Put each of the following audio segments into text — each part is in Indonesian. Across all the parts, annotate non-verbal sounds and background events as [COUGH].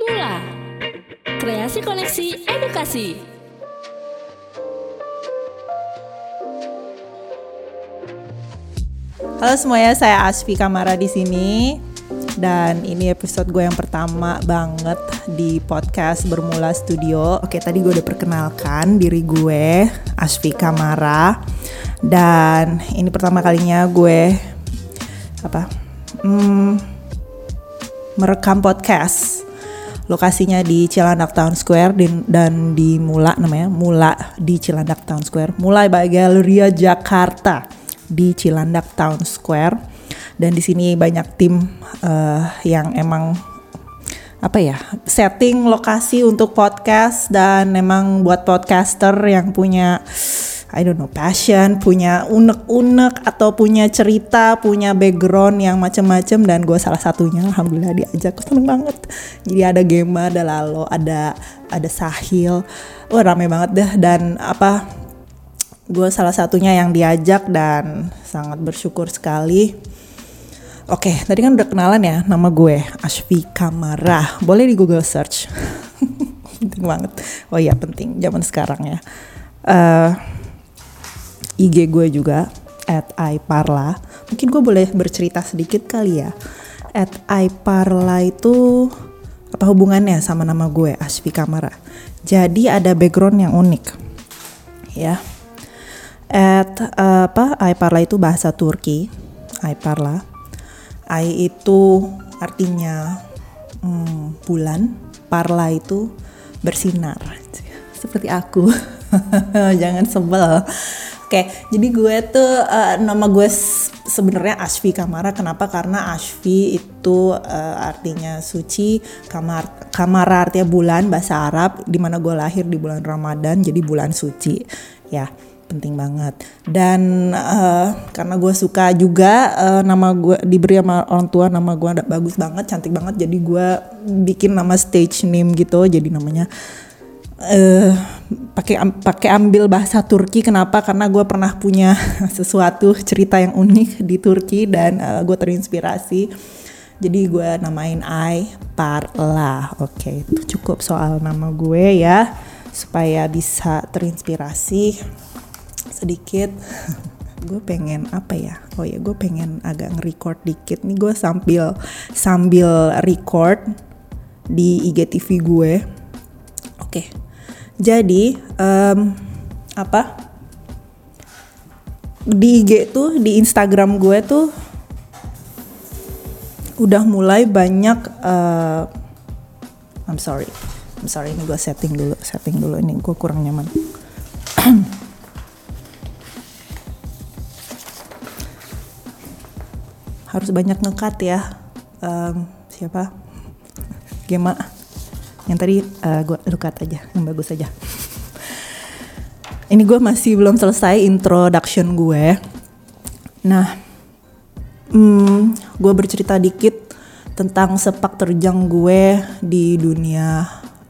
Mula Kreasi Koneksi Edukasi Halo semuanya, saya Asfi Kamara di sini dan ini episode gue yang pertama banget di podcast Bermula Studio. Oke, tadi gue udah perkenalkan diri gue, Asfi Kamara. Dan ini pertama kalinya gue apa? Hmm, merekam podcast. Lokasinya di Cilandak Town Square di- dan di Mula namanya, Mula di Cilandak Town Square. Mulai by Galleria Jakarta di Cilandak Town Square. Dan di sini banyak tim eh, yang emang apa ya setting lokasi untuk podcast dan emang buat podcaster yang punya I don't know passion, punya unek-unek atau punya cerita, punya background yang macem-macem dan gue salah satunya alhamdulillah diajak gue seneng banget. Jadi ada Gemma, ada Lalo, ada ada Sahil, wah rame banget deh dan apa gue salah satunya yang diajak dan sangat bersyukur sekali. Oke, tadi kan udah kenalan ya nama gue Ashfi Kamara. Boleh di Google search. [LAUGHS] penting banget. Oh iya penting zaman sekarang ya. Eh IG gue juga at iparla. Mungkin gue boleh bercerita sedikit kali ya. At iparla itu apa hubungannya sama nama gue Ashfi Kamara? Jadi ada background yang unik. Ya. At eh, apa iparla itu bahasa Turki. iparla. I itu artinya hmm, bulan, parla itu bersinar. Seperti aku. [LAUGHS] Jangan sebel. Oke, jadi gue tuh eh, nama gue sebenarnya Ashfi Kamara. Kenapa? Karena Ashfi itu eh, artinya suci, kamar Kamara artinya bulan bahasa Arab. Di mana gue lahir di bulan Ramadan, jadi bulan suci. Ya, penting banget dan eh, karena gue suka juga eh, nama gue diberi sama orang tua nama gue ada bagus banget cantik banget jadi gue bikin nama stage name gitu jadi namanya eh pakai pakai ambil bahasa Turki. Kenapa? Karena gue pernah punya [LAUGHS] sesuatu cerita yang unik di Turki dan eh, gue terinspirasi. Jadi gue namain I Parla. Oke itu cukup soal nama gue ya supaya bisa terinspirasi sedikit. [LAUGHS] Gue pengen apa ya? Oh ya gue pengen agak nge-record dikit nih. Gue sambil sambil record di IGTV gue. Oke jadi em, apa? Di IG tuh di Instagram gue tuh udah mulai banyak eh, I'm sorry. I'm sorry ini gue setting dulu setting dulu. Ini gue kurang nyaman. Harus banyak ngekat ya. Em, siapa? Gema yang tadi eh, gua lu cut aja yang bagus aja. Ini gue masih belum selesai introduction gue. Nah hmm, gue bercerita dikit tentang sepak terjang gue di dunia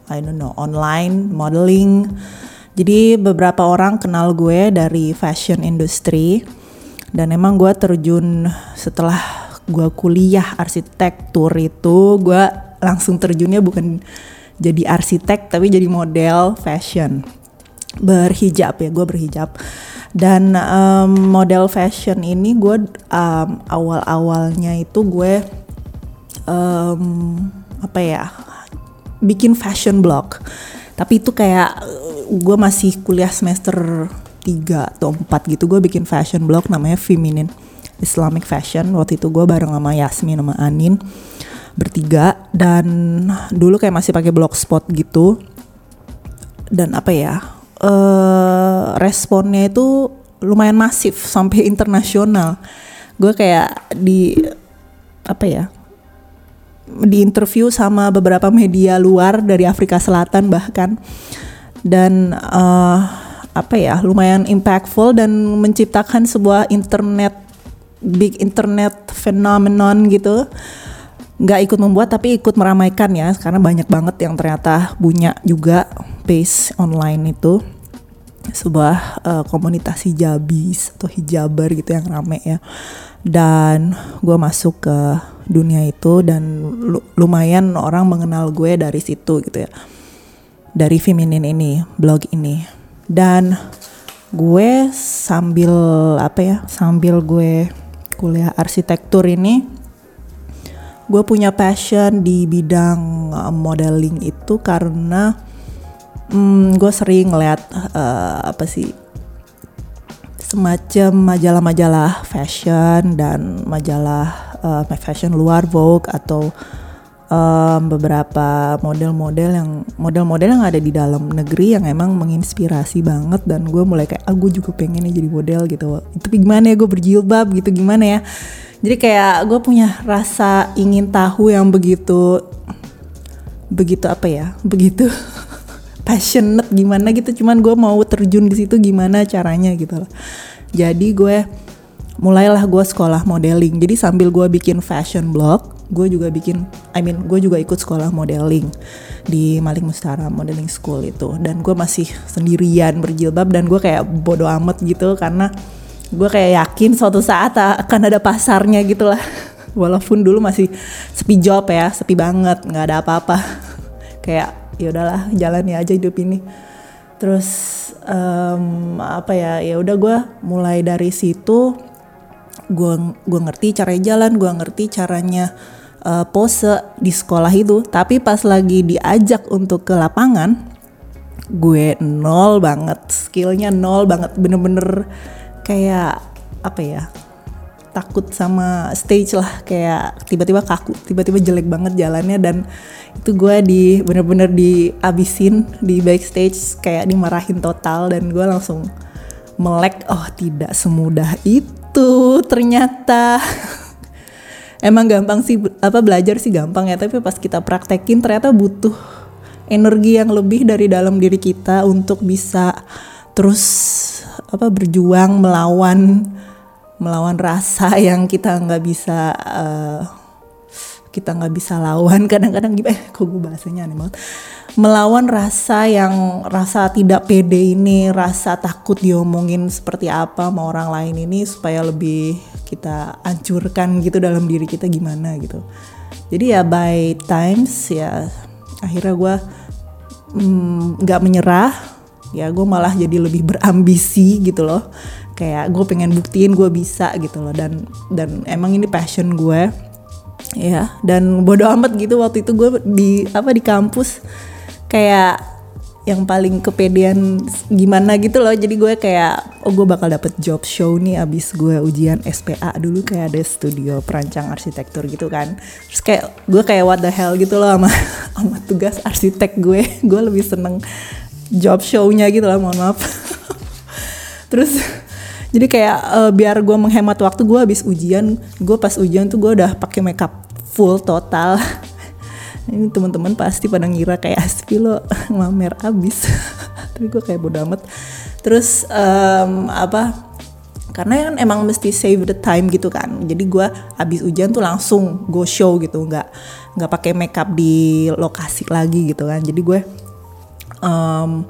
I don't know online modeling. Jadi beberapa orang kenal gue dari fashion industry. Dan emang gue terjun setelah gue kuliah arsitektur itu gue langsung terjunnya bukan jadi arsitek tapi jadi model fashion. Berhijab ya gue berhijab. Dan em, model fashion ini gue em, awal-awalnya itu gue em, apa ya bikin fashion blog. Tapi itu kayak gue masih kuliah semester 3 atau 4 gitu gue bikin fashion blog namanya Feminine Islamic Fashion. Waktu itu gue bareng sama Yasmin sama Anin bertiga dan dulu kayak masih pakai blogspot gitu. Dan apa ya eh responnya itu lumayan masif sampai [LAUGHS] internasional. Gue kayak di apa ya di interview sama beberapa media luar dari Afrika Selatan bahkan. Dan eh, apa ya lumayan impactful dan menciptakan sebuah internet big internet phenomenon gitu nggak ikut membuat tapi ikut meramaikan ya. Karena banyak banget yang ternyata punya juga base online itu. Sebuah eh, komunitas hijabis atau hijaber gitu yang rame ya. Dan gue masuk ke dunia itu dan lumayan orang mengenal gue dari situ gitu ya. Dari feminin ini blog ini. Dan gue sambil apa ya sambil gue kuliah arsitektur ini gue punya passion di bidang uh, modeling itu karena um, gue sering ngeliat uh, apa sih semacam majalah-majalah fashion dan majalah uh, fashion luar Vogue atau um, beberapa model-model yang model-model yang ada di dalam negeri yang emang menginspirasi banget dan gue mulai kayak ah juga pengen nih jadi model gitu. Itu gimana ya gue berjilbab gitu gimana ya jadi kayak gue punya rasa ingin tahu yang begitu begitu apa ya begitu [LAUGHS] passionate gimana gitu. Cuman gue mau terjun di situ gimana caranya gitu loh. Jadi gue mulailah gue sekolah modeling. Jadi sambil gue bikin fashion blog gue juga bikin I mean gue juga ikut sekolah modeling di Malik Mustara Modeling School itu. Dan gue masih sendirian berjilbab dan gue kayak bodoh amat gitu karena gue kayak yakin suatu saat akan ada pasarnya gitu lah. Walaupun dulu masih sepi job ya sepi banget nggak ada apa-apa. Kayak ya udahlah jalan ya aja hidup ini. Terus um, apa ya ya udah gue mulai dari situ gue gue ngerti cara jalan gue ngerti caranya uh, pose di sekolah itu. Tapi pas lagi diajak untuk ke lapangan gue nol banget skillnya nol banget bener-bener kayak apa ya takut sama stage lah. Kayak tiba-tiba kaku tiba-tiba jelek banget jalannya dan itu gue di bener-bener diabisin di backstage kayak dimarahin total dan gue langsung melek oh tidak semudah itu ternyata. [LAUGHS] Emang gampang sih apa belajar sih gampang ya tapi pas kita praktekin ternyata butuh energi yang lebih dari dalam diri kita untuk bisa terus apa berjuang melawan melawan rasa [LAUGHS] yang kita nggak bisa uh, kita nggak bisa lawan. [LAUGHS] Kadang-kadang gimana eh, kok gue bahasanya aneh banget. Melawan rasa yang rasa tidak pede ini rasa takut diomongin seperti apa sama orang lain ini supaya lebih kita hancurkan gitu dalam diri kita gimana gitu. Jadi ya by times ya akhirnya gue mm, nggak mm, menyerah ya gue malah jadi lebih berambisi gitu loh. Kayak gue pengen buktiin gue bisa gitu loh. Dan dan emang ini passion gue ya dan bodo amat gitu waktu itu gue di apa di kampus. Kayak yang paling kepedean gimana gitu loh. Jadi gue kayak oh gue bakal dapet job show nih abis gue ujian SPA dulu. Kayak ada studio perancang arsitektur gitu kan. Terus kayak gue kayak what the hell gitu loh sama [LAUGHS] sama tugas arsitek gue. Gue lebih seneng job show-nya gitu lah mohon maaf. [LAUGHS] Terus jadi kayak uh, biar gue menghemat waktu gue habis ujian gue pas ujian tuh gue udah pakai makeup full total. [LAUGHS] Ini teman-teman pasti pada ngira kayak aspi lo [LAUGHS] ngamer abis. Tapi gue kayak bodo amat. Terus um, apa karena kan emang mesti save the time gitu kan. Jadi gue abis ujian tuh langsung go show gitu nggak nggak pakai makeup di lokasi lagi gitu kan. Jadi gue um,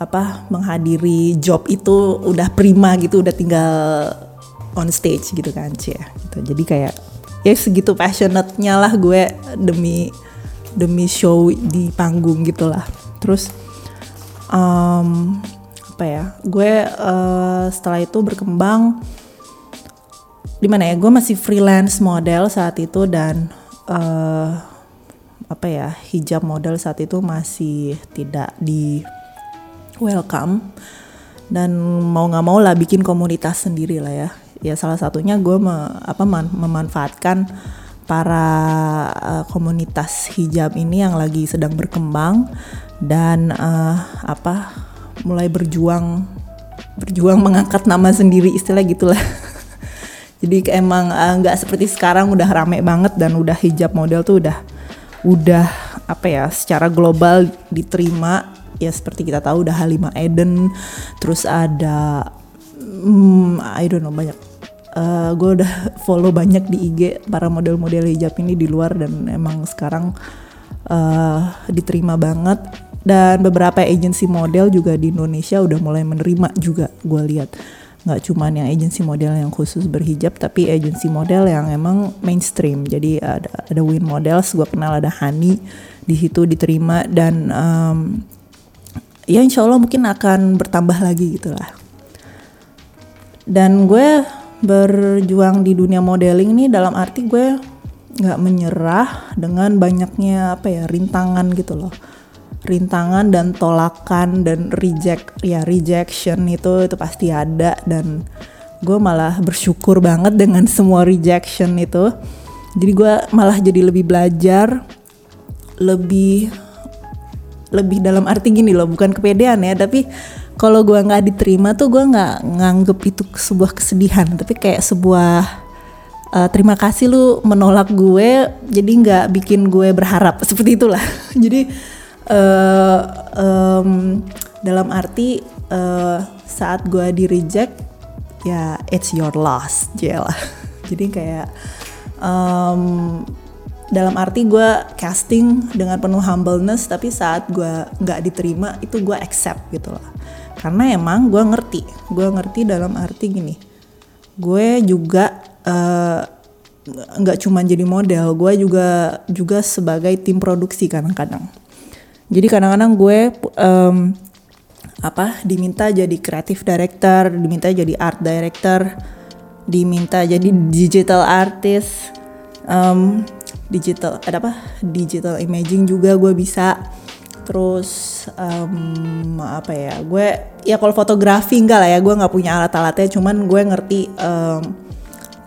apa menghadiri job itu udah prima gitu udah tinggal on stage gitu kan cie. Gitu. Jadi kayak ya segitu passionate-nya lah gue demi demi show di panggung gitulah. Terus um, apa ya gue uh, setelah itu berkembang di mana ya gue masih freelance model saat itu dan uh, apa ya hijab model saat itu masih tidak di welcome. Dan mau nggak mau lah bikin komunitas sendiri lah ya. Ya salah satunya gue me, apa man, memanfaatkan para uh, komunitas hijab ini yang lagi sedang berkembang dan uh, apa mulai berjuang berjuang mengangkat nama sendiri istilah gitulah [LAUGHS] jadi emang eh, nggak uh, seperti sekarang udah rame banget dan udah hijab model tuh udah udah apa ya secara global diterima. Ya seperti kita tahu udah Halima Eden terus ada hmm, I don't know banyak. Uh, eh, gue udah follow banyak di IG para model-model hijab ini di luar dan emang sekarang uh, diterima banget. Dan beberapa agensi model juga di Indonesia udah mulai menerima juga gue lihat nggak cuman yang agency model yang khusus berhijab tapi agency model yang emang mainstream. Jadi ada ada Win Models gue kenal ada Hani di situ diterima dan um, ya insya Allah mungkin akan bertambah lagi gitulah dan gue berjuang di dunia modeling nih dalam arti gue nggak menyerah dengan banyaknya apa ya rintangan gitu loh rintangan dan tolakan dan reject ya rejection itu itu pasti ada. Dan gue malah bersyukur banget dengan [LAUGHS] semua rejection itu. Jadi gue malah jadi lebih belajar lebih lebih dalam arti gini loh bukan kepedean ya tapi kalau gue nggak diterima tuh gue nggak nganggep itu sebuah kesedihan tapi kayak sebuah uh, terima kasih lu menolak gue jadi nggak bikin gue berharap. [LAUGHS] Seperti itulah. [LAUGHS] Jadi um, dalam arti uh, saat gue di reject ya it's your loss jela [LAUGHS] jadi kayak um, dalam arti gue casting dengan penuh humbleness tapi saat gue nggak diterima itu gue accept gitu loh. Karena emang gue ngerti gue ngerti dalam arti gini gue juga eh, nggak uh, cuma jadi model gue juga juga sebagai tim produksi kadang-kadang jadi kadang-kadang gue um, apa diminta jadi creative director diminta jadi art director diminta jadi digital artist um, digital ada apa digital imaging juga gue bisa. Terus um, apa ya gue ya kalau fotografi enggak lah ya gue nggak punya alat-alatnya cuman gue ngerti um,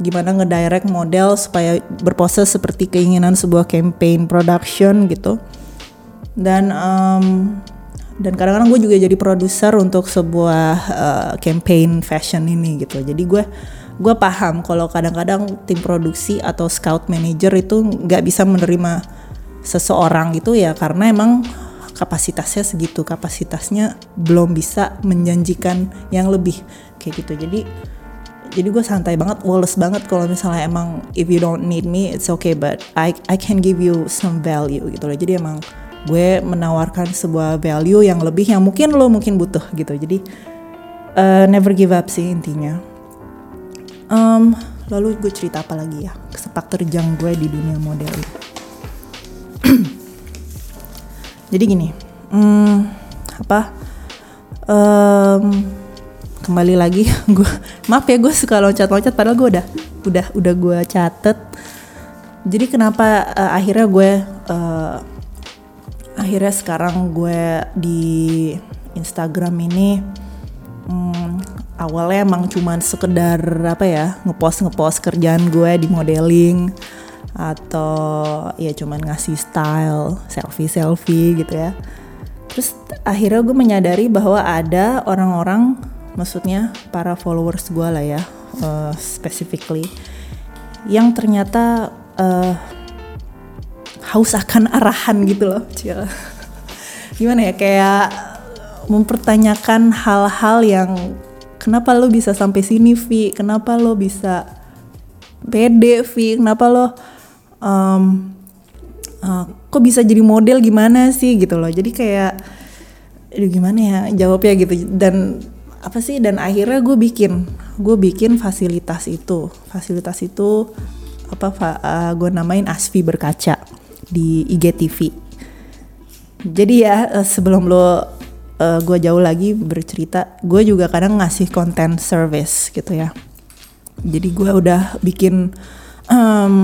gimana ngedirect model supaya berpose seperti keinginan sebuah campaign production gitu dan um, dan kadang-kadang gue juga jadi produser untuk sebuah uh, campaign fashion ini gitu. Jadi gue gue paham kalau kadang-kadang tim produksi atau scout manager itu nggak bisa menerima seseorang gitu ya karena emang kapasitasnya segitu. Kapasitasnya belum bisa menjanjikan yang lebih kayak gitu. Jadi jadi gue santai banget woles banget kalau misalnya emang if you don't need me it's okay but I I can give you some value gitu loh. Jadi emang gue menawarkan sebuah value yang lebih yang mungkin lo mungkin butuh gitu. Jadi uh, never give up sih intinya. Um, lalu gue cerita apa lagi ya? Sepak terjang gue di dunia modeling [CLEARS THROAT] jadi gini hmm, apa? Um, kembali lagi [LAUGHS] gue maaf ya gue suka loncat-loncat padahal gue udah udah udah gue catet. Jadi kenapa uh, akhirnya gue uh, akhirnya sekarang gue di Instagram ini um, awalnya emang cuman sekedar apa ya ngepost ngepost kerjaan gue di modeling atau ya cuman ngasih style selfie selfie gitu ya. Terus akhirnya gue menyadari bahwa ada orang-orang maksudnya para followers gue lah ya uh, specifically yang ternyata uh, haus akan arahan gitu loh Cil. gimana ya kayak mempertanyakan hal-hal yang kenapa lo bisa sampai sini Vi? Kenapa lo bisa pede Vi? Kenapa lo um, uh, kok bisa jadi model? Gimana sih? Gitu loh. Jadi kayak aduh gimana ya jawabnya? Gitu. Dan apa sih? Dan akhirnya gue bikin gue bikin fasilitas itu. Fasilitas itu apa uh, gue namain Asfi berkaca di IGTV jadi ya uh, sebelum lo uh, gue jauh lagi bercerita gue juga kadang ngasih konten service gitu ya. Jadi gue udah bikin um,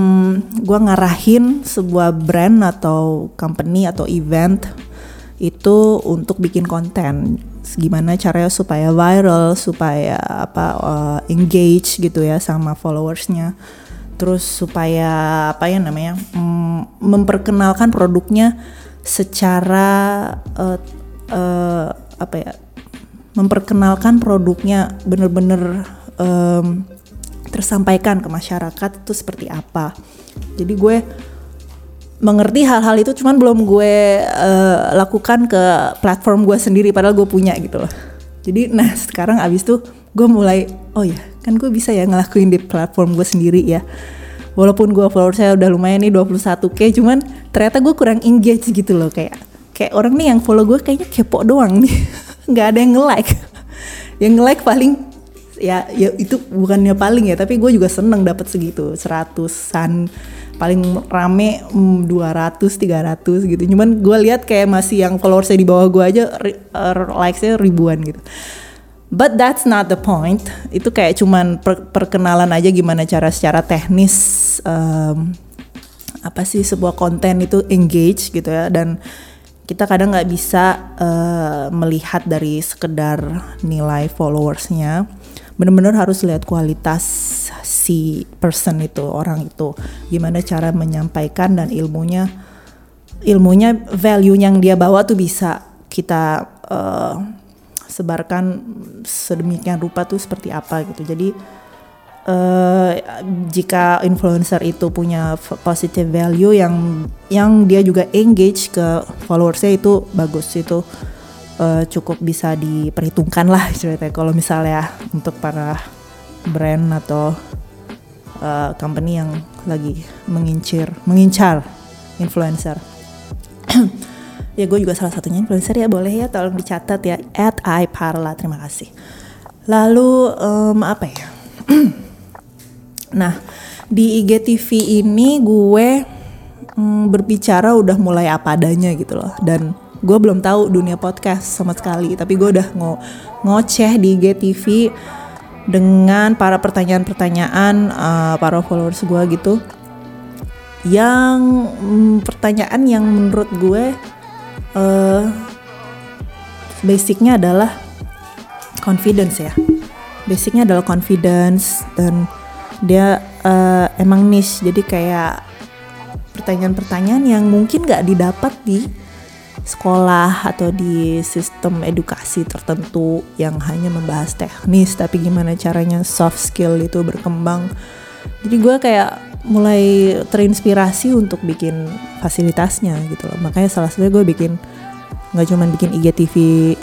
gue ngarahin sebuah brand atau company atau event itu untuk bikin konten. Gimana caranya supaya viral supaya apa uh, engage gitu ya sama followersnya terus supaya apa ya namanya um, memperkenalkan produknya secara uh, uh, apa ya memperkenalkan produknya bener-bener um, tersampaikan ke masyarakat itu seperti apa. Jadi gue mengerti hal-hal itu cuman belum gue uh, lakukan ke platform gue sendiri padahal gue punya gitu loh. Jadi nah sekarang abis tuh gue mulai oh ya kan gue bisa ya ngelakuin di platform gue sendiri ya. Walaupun gue follower saya udah lumayan nih 21k cuman ternyata gue kurang engage gitu loh kayak kayak orang nih yang follow gue kayaknya kepo doang nih [LAUGHS] nggak ada yang nge-like yang nge-like paling ya ya itu bukannya paling ya tapi gue juga seneng dapat segitu seratusan paling rame mm, 200 300 gitu. Cuman gue lihat kayak masih yang followersnya di bawah gue aja uh, likesnya ribuan gitu. But that's not the point. Itu kayak cuman per perkenalan aja gimana cara secara teknis um, apa sih sebuah konten itu engage gitu ya. Dan kita kadang nggak bisa uh, melihat dari sekedar nilai followersnya bener-bener harus lihat kualitas si person itu orang itu. Gimana cara menyampaikan dan ilmunya ilmunya value yang dia bawa tuh bisa kita uh, sebarkan sedemikian rupa tuh seperti apa gitu. Jadi uh, jika influencer itu punya positive value yang yang dia juga engage ke followersnya itu bagus. Itu uh, cukup bisa diperhitungkan lah ceritanya. Kalau misalnya untuk para brand atau uh, company yang lagi mengincir mengincar influencer. [CLEARS THROAT] Ya gue juga salah satunya influencer ya boleh ya tolong dicatat ya. At iparla terima kasih. Lalu um, apa ya? [CLEARS THROAT] Nah di IGTV ini gue um, berbicara udah mulai apa adanya gitu loh. Dan gue belum tahu dunia podcast sama sekali tapi gue udah ngo ngoceh di GTV dengan para pertanyaan-pertanyaan uh, para followers gue gitu. Yang mm, pertanyaan yang menurut gue uh, basicnya adalah confidence ya. Basicnya adalah confidence dan dia uh, emang niche. Jadi kayak pertanyaan-pertanyaan yang mungkin gak didapat di sekolah atau di sistem edukasi tertentu yang hanya membahas teknis tapi gimana caranya soft skill itu berkembang. Jadi gue kayak mulai terinspirasi untuk bikin fasilitasnya gitu loh. Makanya salah satunya gue bikin nggak cuma bikin IGTV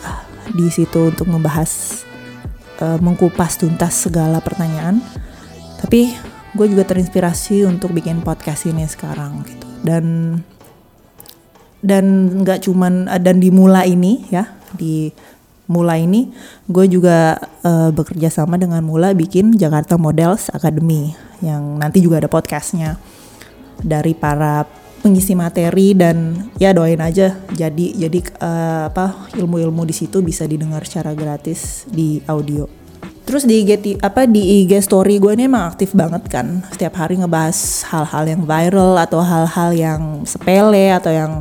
ah, di situ untuk membahas uh, mengkupas tuntas segala pertanyaan. Tapi gue juga terinspirasi untuk bikin podcast ini sekarang gitu. Dan dan nggak cuman uh, dan dimulai ini ya di mulai ini gue juga uh, bekerja sama dengan Mula bikin Jakarta Models Academy yang nanti juga ada podcastnya dari para pengisi materi dan ya doain aja jadi jadi uh, apa ilmu-ilmu di situ bisa didengar secara gratis di audio. Terus di IG apa di IG story gue ini emang aktif banget kan setiap hari ngebahas hal-hal yang viral atau hal-hal yang sepele atau yang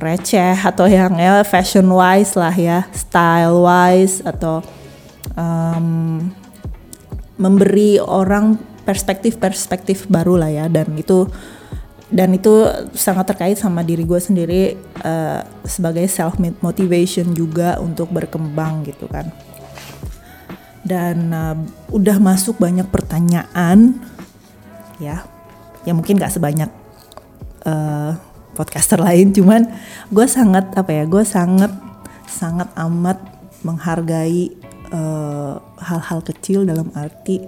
receh atau yang ya fashion wise lah ya, style wise atau um, memberi orang perspektif-perspektif baru lah ya. Dan itu dan itu sangat terkait sama diri gue sendiri uh, sebagai self motivation juga untuk berkembang gitu kan. Dan uh, udah masuk banyak pertanyaan ya. Ya mungkin gak sebanyak uh, podcaster lain cuman gue sangat apa ya gue sangat sangat amat menghargai eh, hal-hal uh, kecil dalam arti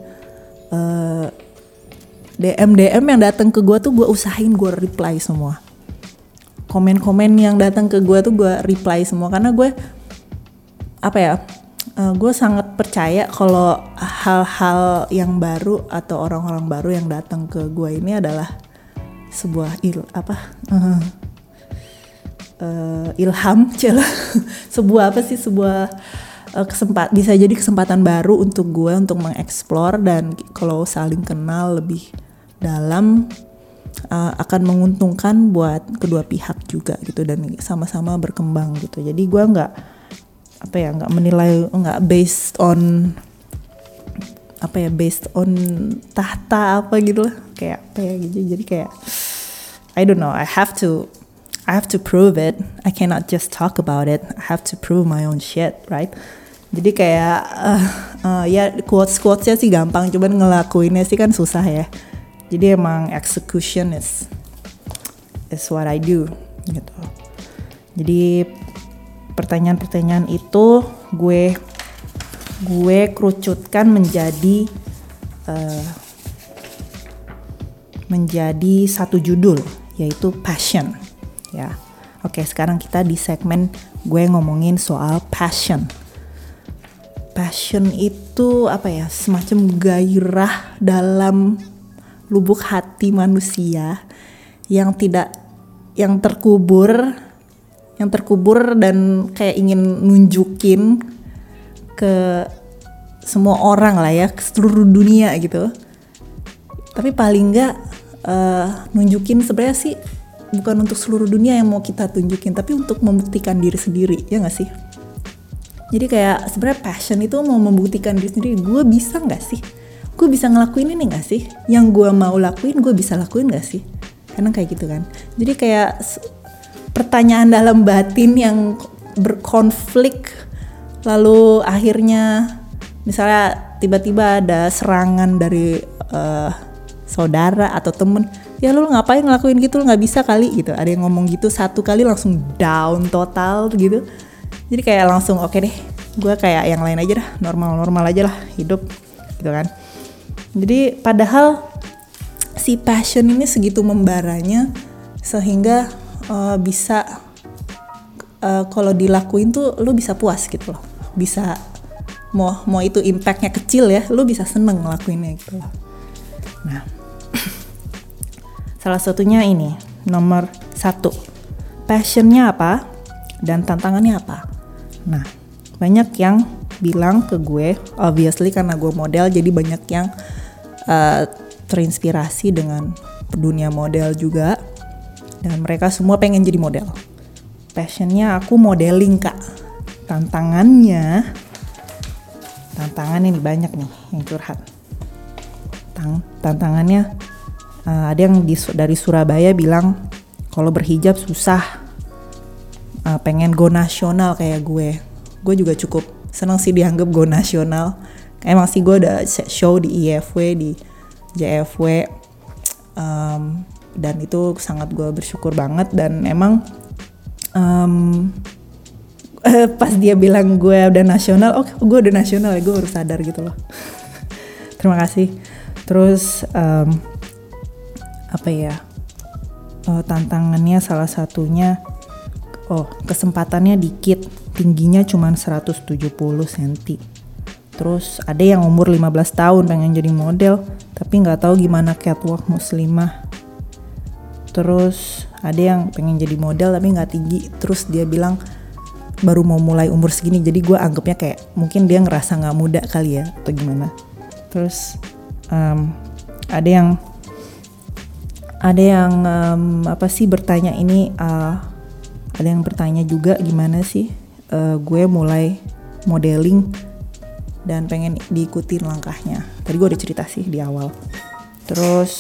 uh, eh, DM DM yang datang ke gue tuh gue usahain gue reply semua. Komen-komen yang datang ke gue tuh gue reply semua karena gue apa ya uh, gue sangat percaya kalau hal-hal yang baru atau orang-orang baru yang datang ke gue ini adalah sebuah il apa? Uh, uh, ilham [LAUGHS] celah sebuah apa sih? Sebuah uh, kesempat bisa jadi kesempatan baru untuk gue untuk mengeksplor dan kalau saling kenal lebih dalam uh, akan menguntungkan buat kedua pihak juga gitu dan sama-sama berkembang gitu. Jadi gue nggak apa ya nggak menilai nggak based on apa ya based on tahta apa gitu lah. Kayak apa ya gitu. Jadi kayak I don't know I have to I have to prove it. I cannot just talk about it. I have to prove my own shit right? Jadi kayak uh, uh, ya quotes quotesnya sih gampang cuman ngelakuinnya sih kan susah ya. Jadi emang execution is is what I do gitu. Jadi pertanyaan-pertanyaan itu gue gue kerucutkan menjadi uh, menjadi satu judul yaitu passion. Ya oke sekarang kita di segmen gue ngomongin soal passion. Passion itu apa ya? Semacam gairah dalam lubuk hati manusia yang tidak yang terkubur yang terkubur dan kayak ingin nunjukin ke semua orang lah ya ke seluruh dunia gitu. Tapi paling nggak uh, nunjukin sebenarnya sih bukan untuk seluruh dunia yang mau kita tunjukin tapi untuk membuktikan diri sendiri ya nggak sih? Jadi kayak sebenarnya passion itu mau membuktikan diri sendiri gue bisa nggak sih? Gue bisa ngelakuin ini nggak sih? Yang gue mau lakuin gue bisa lakuin nggak sih? Karena kayak gitu kan. Jadi kayak pertanyaan dalam batin yang berkonflik lalu akhirnya misalnya tiba-tiba ada serangan dari uh, saudara atau temen ya lu ngapain ngelakuin gitu? Lu nggak bisa kali gitu. Ada yang ngomong gitu satu kali langsung down total gitu. Jadi kayak langsung oke okay deh gue kayak yang lain aja dah normal-normal aja lah hidup gitu kan. Jadi padahal si passion ini segitu membaranya sehingga uh, bisa uh, kalau dilakuin tuh lu bisa puas gitu loh bisa mau mau itu impactnya kecil ya lu bisa seneng ngelakuinnya gitu loh nah Salah satunya ini, nomor satu. Passionnya apa dan tantangannya apa? Nah, banyak yang bilang ke gue, obviously karena gue model, jadi banyak yang uh, terinspirasi dengan dunia model juga. Dan mereka semua pengen jadi model. Passionnya aku modeling kak. Tantangannya, tantangan ini banyak nih yang curhat. Tang tantangannya uh, ada yang di, dari Surabaya bilang kalau berhijab susah. Uh, pengen go nasional kayak gue. Gue juga cukup seneng sih dianggap go nasional. Emang sih gue udah show di IFW di JFW um, dan itu sangat gue bersyukur banget dan emang um, pas dia bilang gue udah nasional, oh gue udah nasional ya gue baru sadar gitu loh. [LAUGHS] Terima kasih. Terus um, apa ya uh, tantangannya salah satunya oh kesempatannya dikit tingginya cuma 170 cm terus ada yang umur 15 tahun pengen jadi model tapi nggak tahu gimana catwalk muslimah terus ada yang pengen jadi model tapi nggak tinggi terus dia bilang baru mau mulai umur segini jadi gue anggapnya kayak mungkin dia ngerasa nggak muda kali ya atau gimana. Terus um, ada yang ada yang um, apa sih bertanya ini uh, ada yang bertanya juga gimana sih uh, gue mulai modeling dan pengen diikutin langkahnya. Tadi gue udah cerita sih di awal. Terus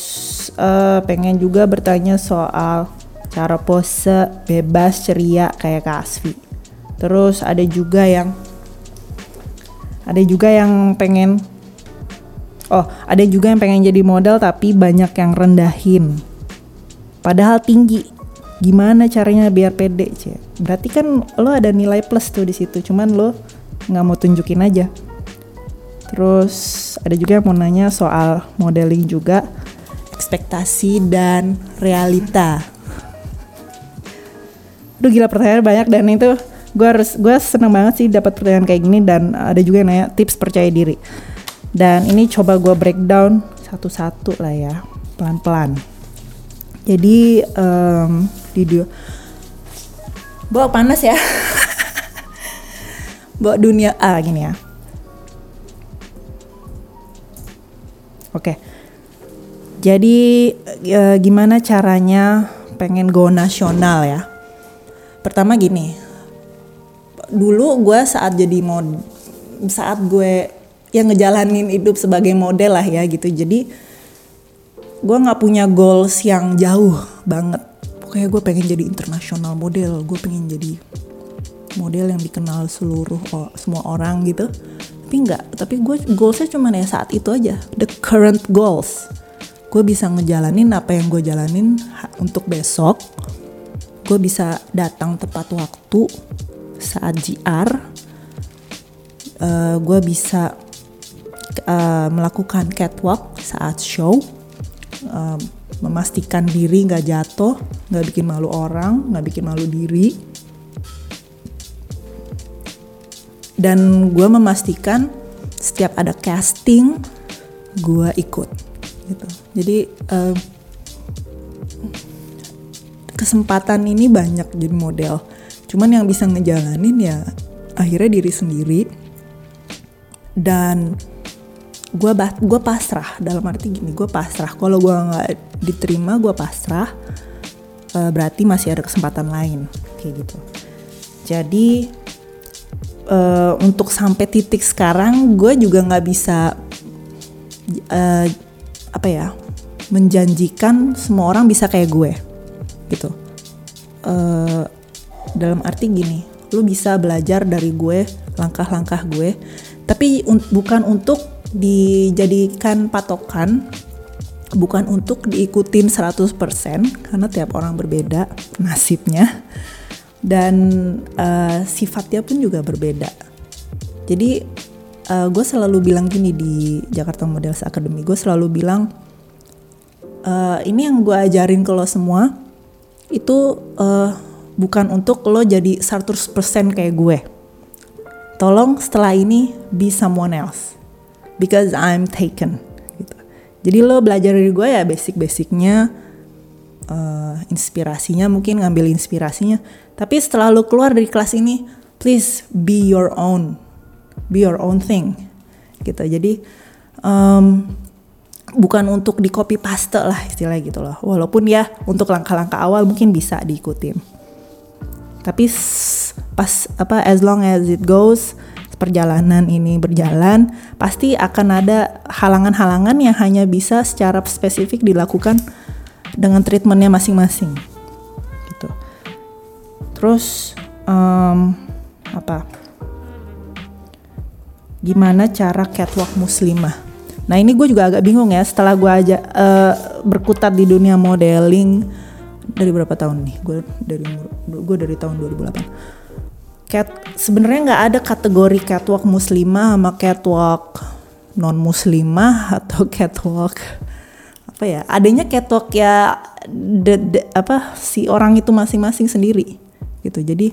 uh, pengen juga bertanya soal cara pose bebas ceria kayak Kak Asfi terus ada juga yang ada juga yang pengen oh ada juga yang pengen jadi model tapi banyak yang rendahin. Padahal tinggi. Gimana caranya biar pede cie berarti kan lo ada nilai plus tuh di situ cuman lo nggak mau tunjukin aja. Terus ada juga yang mau nanya soal modeling juga ekspektasi dan realita. Aduh gila pertanyaan banyak dan itu gue harus gue seneng banget sih dapat pertanyaan kayak gini dan ada juga yang nanya tips percaya diri. Dan ini coba gue breakdown satu-satu lah ya pelan-pelan. Jadi um, video bawa panas ya. [LAUGHS] Bawa dunia ah gini ya. Oke. Jadi e, gimana caranya pengen go nasional ya? Pertama gini dulu gue saat jadi mod saat gue yang ngejalanin hidup sebagai model lah ya gitu. Jadi gue nggak punya goals yang jauh banget. Pokoknya gue pengen jadi internasional model gue pengen jadi model yang dikenal seluruh semua orang gitu. Tapi nggak tapi gue goalsnya cuma ya saat itu aja. The current goals. Gue bisa ngejalanin apa yang gue jalanin untuk besok. Gue bisa datang tepat waktu saat GR uh, eh, gue bisa uh, melakukan catwalk saat show um, memastikan diri nggak jatuh, nggak bikin malu orang, nggak bikin malu diri. dan gue memastikan setiap ada casting gue ikut gitu jadi uh, kesempatan ini banyak jadi model cuman yang bisa ngejalanin ya akhirnya diri sendiri. Dan gue gue pasrah dalam arti gini gue pasrah. Kalau gue nggak diterima gue pasrah. Uh, berarti masih ada kesempatan lain kayak gitu. Jadi uh, untuk sampai titik sekarang gue juga nggak bisa uh, apa ya menjanjikan semua orang bisa kayak gue gitu. Uh, dalam arti gini lu bisa belajar dari gue langkah-langkah gue tapi un bukan untuk dijadikan patokan bukan untuk diikutin 100% karena tiap orang berbeda nasibnya dan uh, sifatnya pun juga berbeda. Jadi uh, gue selalu bilang gini di Jakarta Models Academy, gue selalu bilang uh, ini yang gue ajarin ke lo semua itu uh, bukan untuk lo jadi 100% kayak gue. Tolong setelah ini be someone else because I'm taken. Gitu. Jadi lo belajar dari gue ya basic-basicnya, uh, inspirasinya mungkin ngambil inspirasinya. Tapi setelah lo keluar dari kelas ini, please be your own, be your own thing. Gitu. Jadi um, bukan untuk di copy paste lah istilahnya gitu loh. Walaupun ya untuk langkah-langkah awal mungkin bisa diikutin. Tapi pas apa as long as it goes perjalanan ini berjalan, pasti akan ada halangan-halangan yang hanya bisa secara spesifik dilakukan dengan treatmentnya masing-masing. Gitu. Terus um, apa? Gimana cara catwalk muslimah? Nah ini gue juga agak bingung ya setelah gue aja uh, berkutat di dunia modeling dari berapa tahun nih? Gue dari gue dari tahun 2008 cat sebenarnya nggak ada kategori catwalk muslimah sama catwalk non muslimah atau [LAUGHS] catwalk apa ya adanya catwalk ya de, de, apa si orang itu masing-masing sendiri gitu. Jadi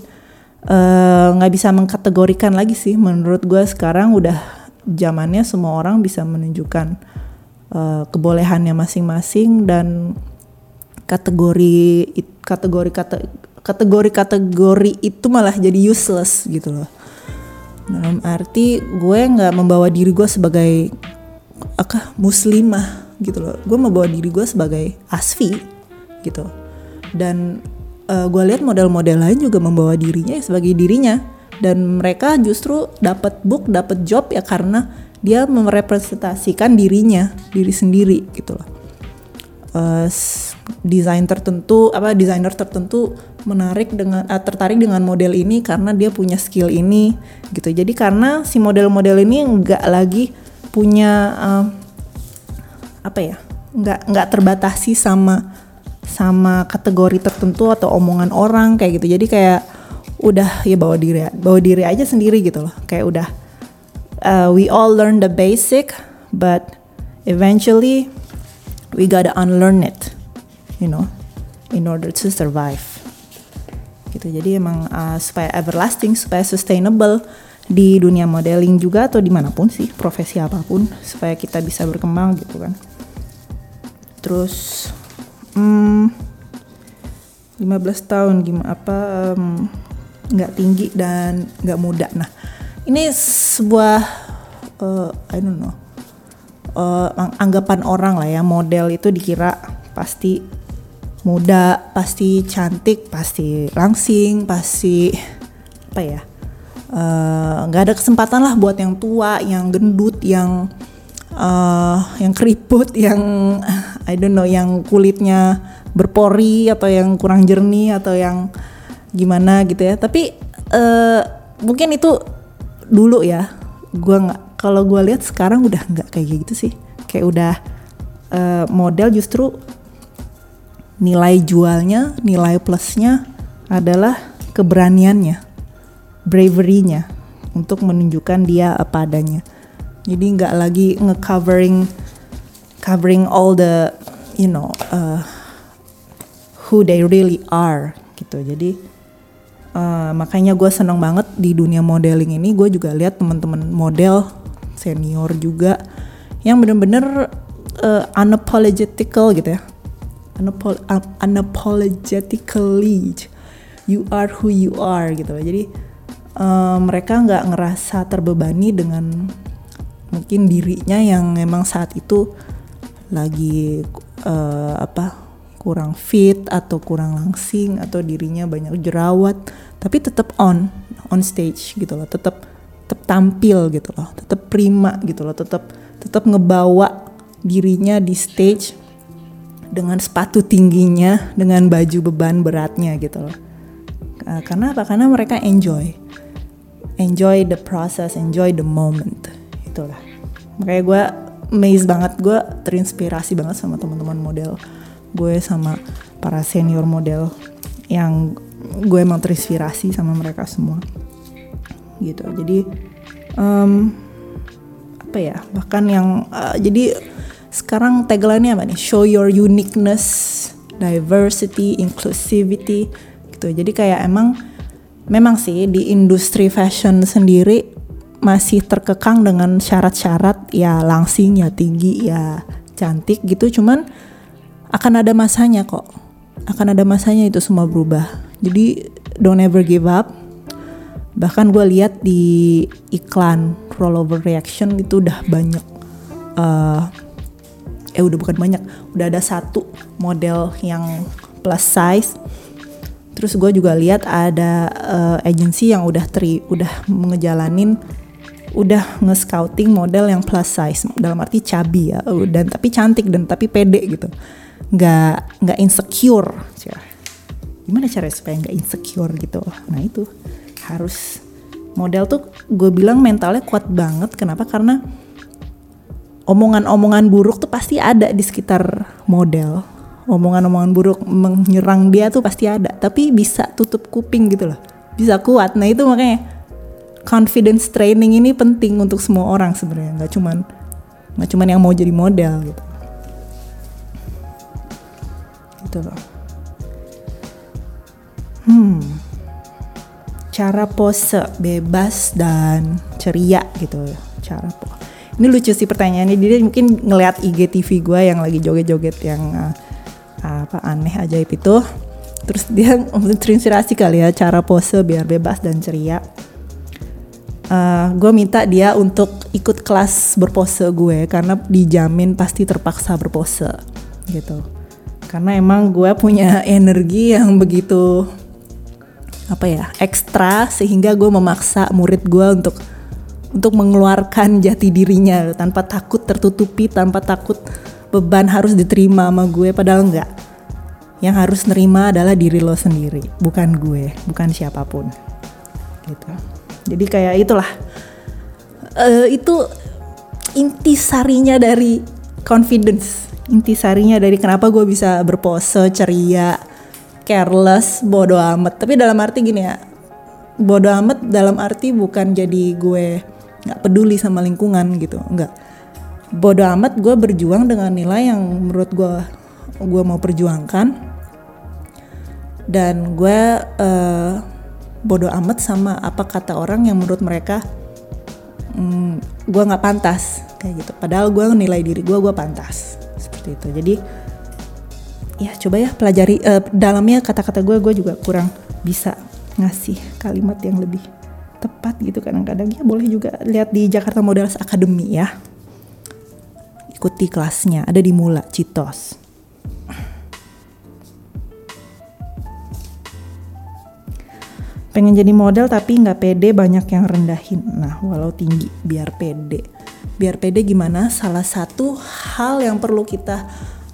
eh, nggak uh, bisa mengkategorikan lagi sih. Menurut gue sekarang udah zamannya semua orang bisa menunjukkan uh, kebolehannya masing-masing dan kategori kategori kata kategori-kategori itu malah jadi useless gitu loh. Dalam arti gue nggak membawa diri gue sebagai apa muslimah gitu loh. Gue membawa diri gue sebagai asfi gitu. Dan uh, gue lihat model-model lain juga membawa dirinya sebagai dirinya. Dan mereka justru dapat book dapat job ya karena dia merepresentasikan dirinya diri sendiri gitu loh uh, desain tertentu apa desainer tertentu menarik dengan uh, tertarik dengan model ini karena dia punya skill ini gitu. Jadi karena si model-model ini nggak lagi punya uh, apa ya nggak nggak terbatasi sama sama kategori tertentu atau omongan orang kayak gitu. Jadi kayak udah ya bawa diri bawa diri aja sendiri gitu loh. Kayak udah uh, we all learn the basic but eventually we gotta unlearn it you know in order to survive. Gitu. Jadi emang uh, supaya everlasting supaya sustainable di dunia modeling juga atau di mana pun sih profesi apa pun supaya kita bisa berkembang gitu kan. Terus hmm, 15 tahun gimana apa nggak um, tinggi dan nggak muda. Nah ini sebuah uh, I don't know uh, anggapan orang lah ya model itu dikira pasti muda, pasti cantik, pasti langsing, pasti apa ya eh, nggak uh, ada kesempatan lah buat yang tua, yang gendut, yang uh, yang keriput, yang I don't know, yang kulitnya berpori atau yang kurang jernih atau yang gimana gitu ya. Tapi uh, mungkin itu dulu ya, gue nggak kalau gue lihat sekarang udah nggak kayak gitu sih. Kayak udah uh, model justru nilai jualnya nilai plusnya adalah keberaniannya bravery-nya untuk menunjukkan dia apa adanya. Jadi nggak lagi ngecovering covering all the you know uh, who they really are gitu. Jadi Uh, makanya gue seneng banget di dunia modeling ini. Gue juga lihat teman-teman model senior juga yang bener-bener uh, unapologetical gitu ya. Unapol uh, unapologetically. You are who you are gitu loh. Jadi uh, mereka nggak ngerasa terbebani dengan mungkin dirinya yang memang saat itu lagi uh, apa kurang fit atau kurang langsing atau dirinya banyak jerawat tapi tetap on on stage gitu loh. Tetap tetap tampil gitu loh tetap prima gitu loh tetap tetap ngebawa dirinya di stage dengan sepatu tingginya dengan baju beban beratnya gitu loh. Karena apa? Karena mereka enjoy enjoy the process enjoy the moment itulah makanya gue amazed banget gue terinspirasi banget sama teman-teman model gue sama para senior model yang gue emang terinspirasi sama mereka semua gitu. Jadi um, apa ya bahkan yang uh, jadi sekarang tagline-nya apa nih? Show your uniqueness diversity inclusivity gitu. Jadi kayak emang memang sih di industri fashion sendiri masih terkekang dengan syarat-syarat ya langsing ya tinggi ya cantik gitu. Cuman akan ada masanya kok. Akan ada masanya itu semua berubah. Jadi don't ever give up bahkan gue lihat di iklan rollover reaction itu udah banyak uh, eh udah bukan banyak udah ada satu model yang plus size. Terus gue juga lihat ada uh, agency yang udah tri udah ngejalanin udah nge-scouting model yang plus size. Dalam arti cabi ya dan tapi cantik dan tapi pede gitu. Nggak nggak insecure gimana cara supaya nggak insecure gitu? Nah itu harus model tuh gue bilang mentalnya kuat banget. Kenapa? Karena omongan-omongan buruk tuh pasti ada di sekitar model. Omongan-omongan buruk menyerang dia tuh pasti ada tapi bisa tutup kuping gitu loh. Bisa kuat. Nah itu makanya confidence training ini penting untuk semua orang sebenarnya. Nggak cuman nggak cuman yang mau jadi model gitu. Gitu loh. Hmm cara pose bebas dan ceria gitu cara pose ini lucu sih pertanyaannya dia mungkin ngeliat IGTV gue yang lagi joget-joget yang uh, apa aneh ajaib itu. Terus dia [LAUGHS] terinspirasi kali ya cara pose biar bebas dan ceria. Uh, eh, gue minta dia untuk ikut kelas berpose gue karena dijamin pasti terpaksa berpose gitu. Karena emang gue punya [LAUGHS] energi yang begitu apa ya ekstra sehingga gue memaksa murid gue untuk untuk mengeluarkan jati dirinya tanpa takut tertutupi tanpa takut beban harus diterima sama gue padahal enggak. Yang harus nerima adalah diri lo sendiri bukan gue bukan siapa pun. Gitu. Jadi kayak itulah. Uh, itu intisarinya dari confidence. Intisarinya dari kenapa gue bisa berpose ceria careless bodo amat. Tapi dalam arti gini ya bodo amat dalam arti bukan jadi gue nggak peduli sama lingkungan gitu enggak bodo amat gue berjuang dengan nilai yang menurut gue gue mau perjuangkan. Dan gue uh, bodo amat sama apa kata orang yang menurut mereka hmm, gue nggak pantas kayak gitu. Padahal gue nilai diri gue gue pantas. Seperti itu. Jadi ya coba ya pelajari uh, dalamnya kata-kata gue gue juga kurang bisa ngasih kalimat yang lebih tepat gitu kadang-kadang. Ya boleh juga lihat di Jakarta Models Academy ya. Ikuti kelasnya ada di Mula Citos. Pengen jadi model tapi nggak pede banyak yang rendahin. Nah walau tinggi biar pede. Biar pede gimana? Salah satu hal yang perlu kita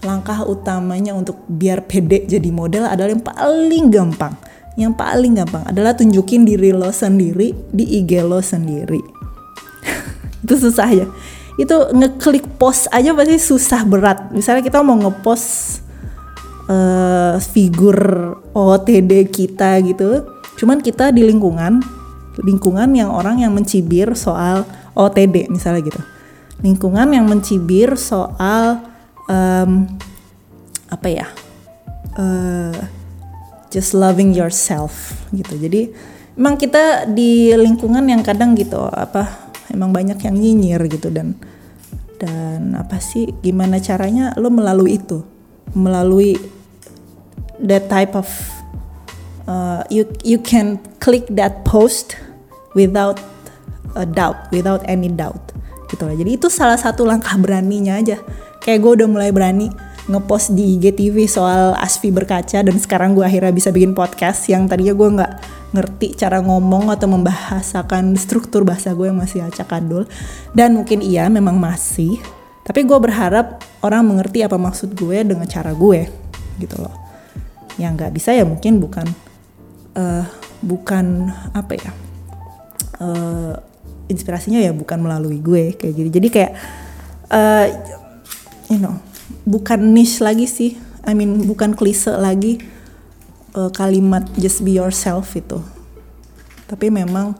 langkah utamanya untuk biar pede jadi model adalah yang paling gampang. Yang paling gampang adalah tunjukin diri lo sendiri di IG lo sendiri. [LAUGHS] Itu susah ya. Itu ngeklik post aja pasti susah berat. Misalnya kita mau ngepost uh, figur OTD kita gitu cuman kita di lingkungan lingkungan yang orang yang mencibir soal OTD misalnya gitu. Lingkungan yang mencibir soal um, apa ya? Uh, just loving yourself gitu. Jadi emang kita di lingkungan yang kadang gitu apa emang banyak yang nyinyir gitu dan dan apa sih gimana caranya lo melalui itu? Melalui that type of uh, you you can click that post without a doubt without any doubt gitu jadi itu salah satu langkah beraninya aja kayak gue udah mulai berani ngepost di IGTV soal Asfi berkaca dan sekarang gue akhirnya bisa bikin podcast yang tadinya gue nggak ngerti cara ngomong atau membahasakan struktur bahasa gue yang masih acak adul. Dan mungkin iya memang masih. Tapi gue berharap orang mengerti apa maksud gue dengan cara gue gitu loh. Yang nggak bisa ya mungkin bukan uh, bukan apa ya uh, inspirasinya ya bukan melalui gue kayak gitu. Jadi kayak uh, you know bukan niche lagi sih. I mean bukan klise lagi uh, kalimat just be yourself itu. Tapi memang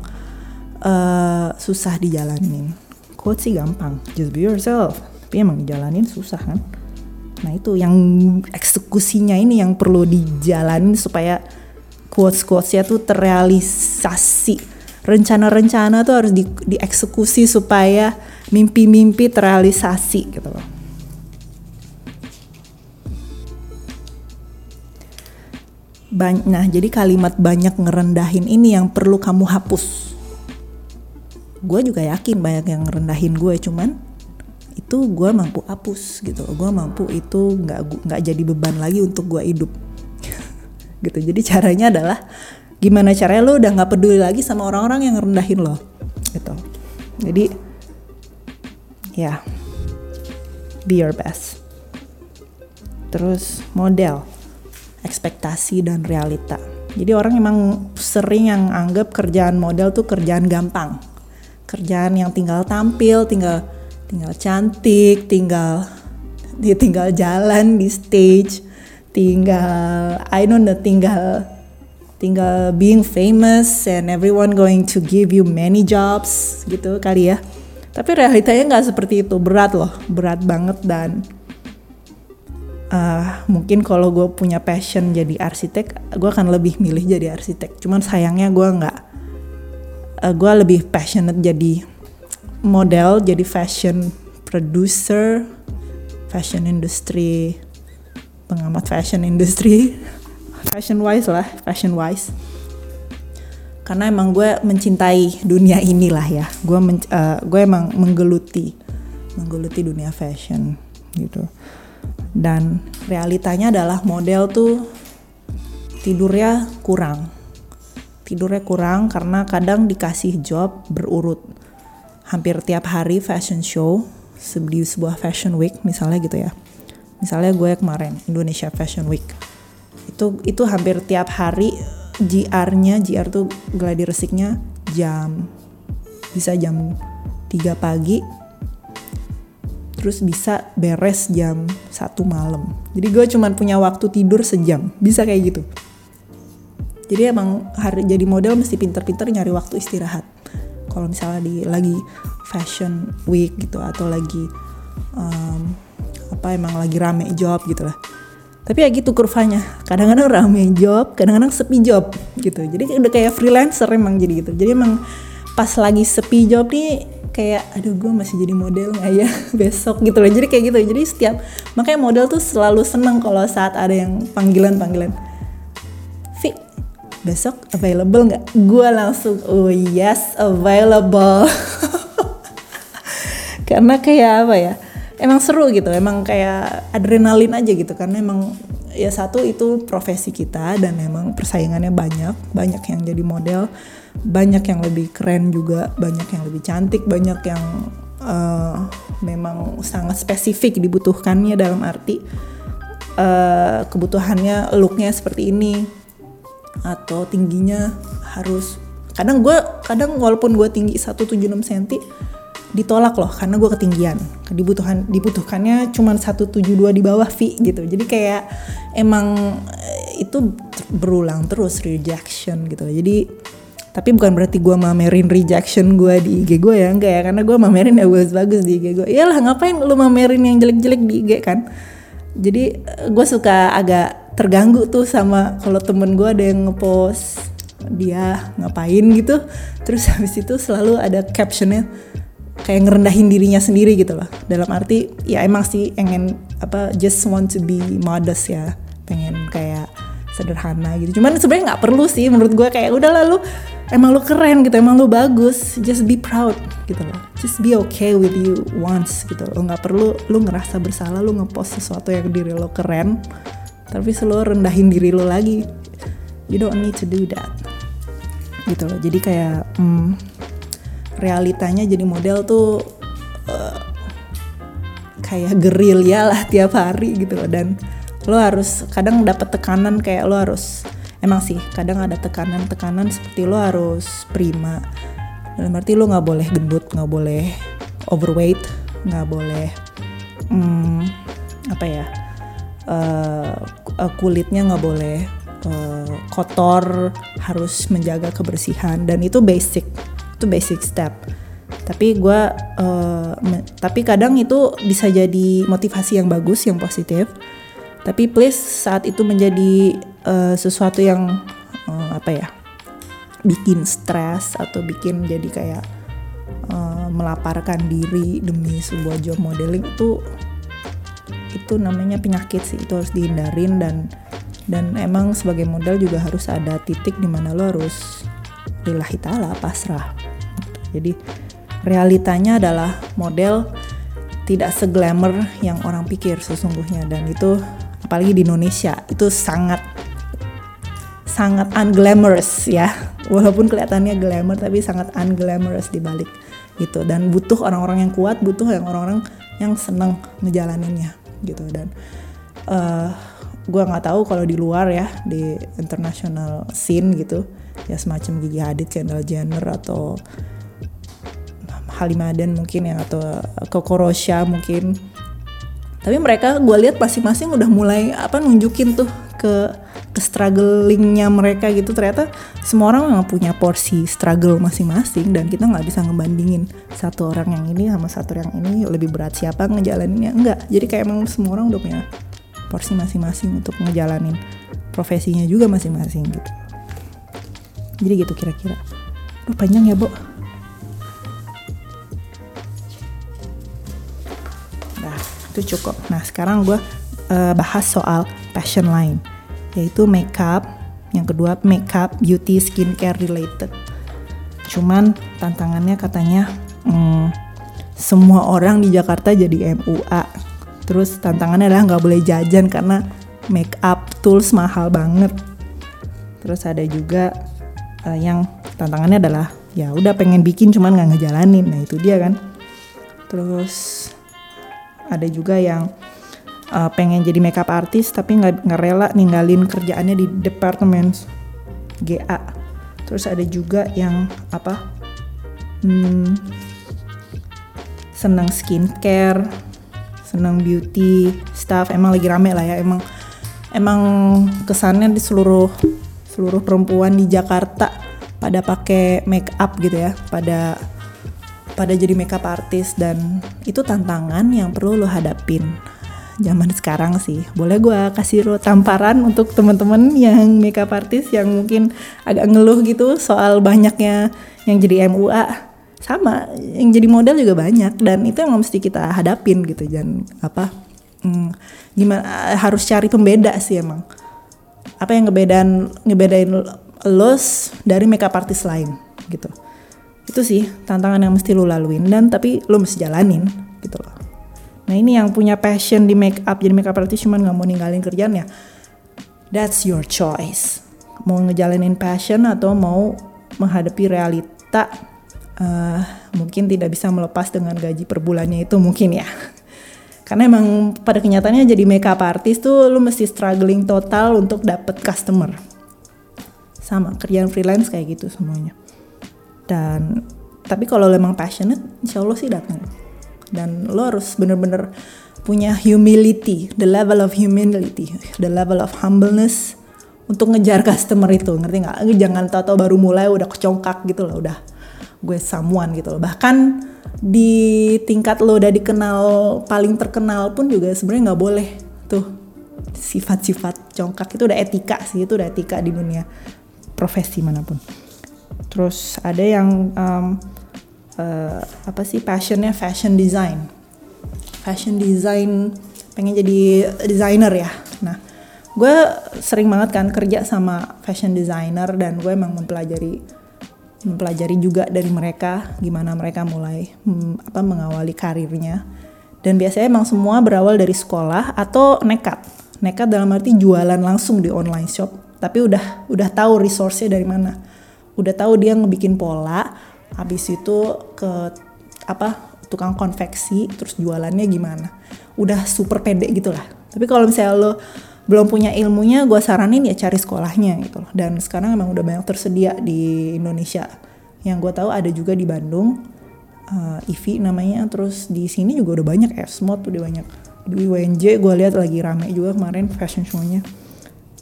uh, susah dijalanin. Quote sih gampang just be yourself. Tapi emang dijalanin susah kan? Nah itu yang eksekusinya ini yang perlu dijalanin supaya quotes quotesnya tuh terrealisasi. Rencana-rencana tuh harus di, dieksekusi supaya mimpi-mimpi terrealisasi gitu loh nah, jadi kalimat banyak ngerendahin ini yang perlu kamu hapus. Gue juga yakin banyak yang ngerendahin gue, cuman itu gue mampu hapus gitu. Gue mampu itu nggak nggak jadi beban lagi untuk gue hidup. [LAUGHS] gitu. Jadi caranya adalah gimana caranya lo udah nggak peduli lagi sama orang-orang yang ngerendahin lo. Gitu. Jadi ya, yeah, be your best. Terus model ekspektasi dan realita. Jadi orang emang sering yang anggap kerjaan model tuh kerjaan gampang. Kerjaan yang tinggal tampil, tinggal tinggal cantik, tinggal dia tinggal jalan di stage, tinggal I don't know, tinggal tinggal being famous and everyone going to give you many jobs gitu kali ya. Tapi realitanya nggak seperti itu, berat loh, berat banget dan uh, mungkin kalau gue punya passion jadi arsitek gue akan lebih milih jadi arsitek. Cuman sayangnya gue nggak uh, gue lebih passionate jadi model jadi fashion producer fashion industry pengamat fashion industry. [LAUGHS] Fashion wise lah fashion wise. Karena emang gue mencintai dunia inilah ya. Gue uh, gue emang menggeluti menggeluti dunia fashion gitu dan realitanya adalah model tuh tidurnya kurang. Tidurnya kurang karena kadang dikasih job berurut. Hampir tiap hari fashion show di sebuah fashion week misalnya gitu ya. Misalnya gue kemarin Indonesia Fashion Week. Itu itu hampir tiap hari GR-nya GR tuh gladi resiknya jam bisa jam 3 pagi terus bisa beres jam satu malam. Jadi gue cuman punya waktu tidur sejam bisa kayak gitu. Jadi emang hari jadi model mesti pinter-pinter nyari waktu istirahat. Kalau misalnya di lagi fashion week gitu atau lagi um, apa emang lagi rame job gitu lah. Tapi ya gitu kurvanya. Kadang-kadang rame job kadang-kadang sepi job gitu. Jadi udah kayak freelancer emang jadi gitu. Jadi emang pas lagi sepi job nih kayak aduh gue masih jadi model nggak ya [LAUGHS] besok? Gitu loh. Jadi kayak gitu. Jadi setiap makanya model tuh selalu seneng kalau saat ada yang panggilan panggilan Vi besok available nggak? Gue langsung oh yes available. [LAUGHS] Karena kayak apa ya emang seru gitu. Emang kayak adrenalin aja gitu. Karena emang ya satu itu profesi kita dan emang persaingannya banyak banyak yang jadi model banyak yang lebih keren juga banyak yang lebih cantik banyak yang uh, memang sangat spesifik dibutuhkannya dalam arti uh, kebutuhannya looknya seperti ini atau tingginya harus kadang gue kadang walaupun gue tinggi 176 cm ditolak loh karena gue ketinggian. Dibutuhkan dibutuhkannya cuma 172 di bawah V gitu. Jadi kayak emang eh, itu berulang terus rejection gitu. Jadi tapi bukan berarti gue mamerin rejection gue di IG gue ya enggak ya. Karena gue mamerin ya bagus-bagus di IG gue iyalah ngapain lu mamerin yang jelek-jelek di IG kan? Jadi eh, gue suka agak terganggu tuh sama kalau temen gue ada yang ngepost dia ngapain gitu. Terus habis itu selalu ada captionnya kayak ngerendahin dirinya sendiri gitu loh. Dalam arti ya emang sih pengen apa just want to be modest ya. Pengen kayak sederhana gitu. Cuman sebenarnya nggak perlu sih menurut gue kayak udah lalu emang lu keren gitu emang lu bagus. Just be proud gitu loh. Just be okay with you once gitu lo nggak perlu lu ngerasa bersalah lu ngepost sesuatu yang diri lo keren tapi selalu rendahin diri lo lagi. You don't need to do that gitu loh. Jadi kayak hmm, realitanya jadi model tuh uh, kayak gerilya lah tiap hari gitu loh. Dan lo harus kadang dapat tekanan kayak lo harus emang sih kadang ada tekanan-tekanan seperti lo harus prima. Dalam arti lo nggak boleh gendut nggak boleh overweight nggak boleh hmm, apa ya uh, kulitnya nggak boleh uh, kotor harus menjaga kebersihan. Dan itu basic itu basic step. Tapi gue uh, tapi kadang itu bisa jadi motivasi yang bagus yang positif. Tapi please saat itu menjadi uh, sesuatu yang uh, apa ya bikin stres atau bikin jadi kayak uh, melaparkan diri demi sebuah job modeling itu itu namanya penyakit sih. Itu harus dihindarin dan dan emang sebagai model juga harus ada titik di mana lo harus lillahi ta'ala pasrah jadi realitanya adalah model tidak seglamour yang orang pikir sesungguhnya. Dan itu apalagi di Indonesia itu sangat sangat unglamorous ya. Walaupun kelihatannya glamour tapi sangat unglamorous di balik itu. Dan butuh orang-orang yang kuat butuh yang orang-orang yang senang ngejalaninnya gitu. Dan uh, eh, gue nggak tahu kalau di luar ya di international scene gitu ya semacam Gigi Hadid, Kendall Jenner atau Halimaden mungkin ya atau Kokorosha mungkin. Tapi mereka gue lihat masing-masing udah mulai apa nunjukin tuh ke ke strugglingnya mereka gitu. Ternyata semua orang memang punya porsi struggle masing-masing dan kita nggak bisa ngebandingin satu orang yang ini sama satu yang ini lebih berat siapa ngejalaninnya. Enggak jadi kayak emang semua orang udah punya porsi masing-masing untuk ngejalanin profesinya juga masing-masing gitu. Jadi gitu kira-kira. Duh panjang ya Bo itu cukup. Nah sekarang gue uh, bahas soal passion lain, yaitu makeup. Yang kedua makeup, beauty, skincare related. Cuman tantangannya katanya hmm, semua orang di Jakarta jadi MUA. Terus tantangannya adalah nggak boleh jajan karena makeup tools mahal banget. Terus ada juga uh, yang tantangannya adalah ya udah pengen bikin cuman nggak ngejalanin. Nah itu dia kan. Terus ada juga yang uh, pengen jadi makeup artist tapi nggak rela ninggalin kerjaannya di departemen GA terus ada juga yang apa hmm, senang skincare senang beauty stuff. Emang lagi rame lah ya emang emang kesannya di seluruh seluruh perempuan di Jakarta pada pakai make up gitu ya pada pada jadi makeup artist dan itu tantangan yang perlu lo hadapin. Zaman sekarang sih. Boleh gue kasih lo tamparan untuk teman-teman yang makeup artist yang mungkin agak ngeluh gitu soal banyaknya yang jadi MUA sama yang jadi model juga banyak dan itu yang mesti kita hadapin gitu. Dan apa hmm, gimana harus cari pembeda sih emang. Apa yang ngebedain ngebedain lo dari makeup artist lain gitu itu sih tantangan yang mesti lu laluin dan tapi lu mesti jalanin gitu loh. Nah ini yang punya passion di make up jadi make up artist cuman nggak mau ninggalin kerjanya that's your choice. Mau ngejalanin passion atau mau menghadapi realita uh, mungkin tidak bisa melepas dengan gaji per bulannya itu mungkin ya. [LAUGHS] Karena emang pada kenyataannya jadi makeup artist tuh lu mesti struggling total untuk dapet customer. Sama kerjaan freelance kayak gitu semuanya dan tapi kalau lo emang passionate insya Allah sih datang dan lo harus bener-bener punya humility the level of humility the level of humbleness untuk ngejar customer itu ngerti nggak? Jangan tau-tau baru mulai udah kecongkak gitu loh udah gue someone gitu loh. Bahkan di tingkat lo udah dikenal paling terkenal pun juga sebenarnya nggak boleh tuh. Sifat-sifat congkak itu udah etika sih itu udah etika di dunia profesi mana pun terus ada yang um, uh, apa sih passionnya fashion design. Fashion design pengen jadi designer ya. Nah gue sering banget kan kerja sama fashion designer dan gue emang mempelajari mempelajari juga dari mereka gimana mereka mulai hmm, apa mengawali karirnya. Dan biasanya emang semua berawal dari sekolah atau nekat. Nekat dalam arti jualan langsung di online shop tapi udah udah tahu resource-nya dari mana udah tahu dia ngebikin pola habis itu ke apa tukang konveksi terus jualannya gimana. Udah super pede gitu lah. Tapi kalau misalnya lo belum punya ilmunya gue saranin ya cari sekolahnya gitu loh. Dan sekarang emang udah banyak tersedia di Indonesia. Yang gue tahu ada juga di Bandung uh, IVI namanya terus di sini juga udah banyak ya semua tuh udah banyak. Di UNJ gue lihat lagi rame juga kemarin fashion show-nya.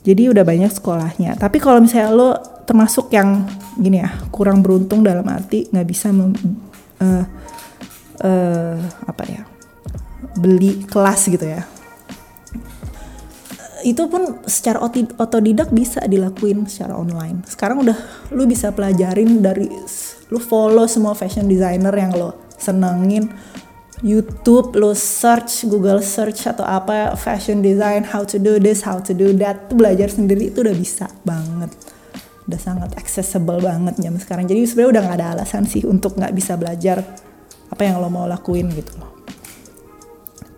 Jadi udah banyak sekolahnya. Tapi kalau misalnya lo termasuk yang gini ya kurang beruntung dalam arti nggak bisa mem, uh, uh, apa ya beli kelas gitu ya. Itu pun secara otodidak bisa dilakuin secara online. Sekarang udah lu bisa pelajarin dari lu follow semua fashion designer yang lo senengin. YouTube, lo search, Google search atau apa fashion design, how to do this, how to do that, belajar sendiri itu udah bisa banget, udah sangat accessible banget jam sekarang. Jadi sebenarnya udah nggak ada alasan sih untuk nggak bisa belajar apa yang lo mau lakuin gitu loh.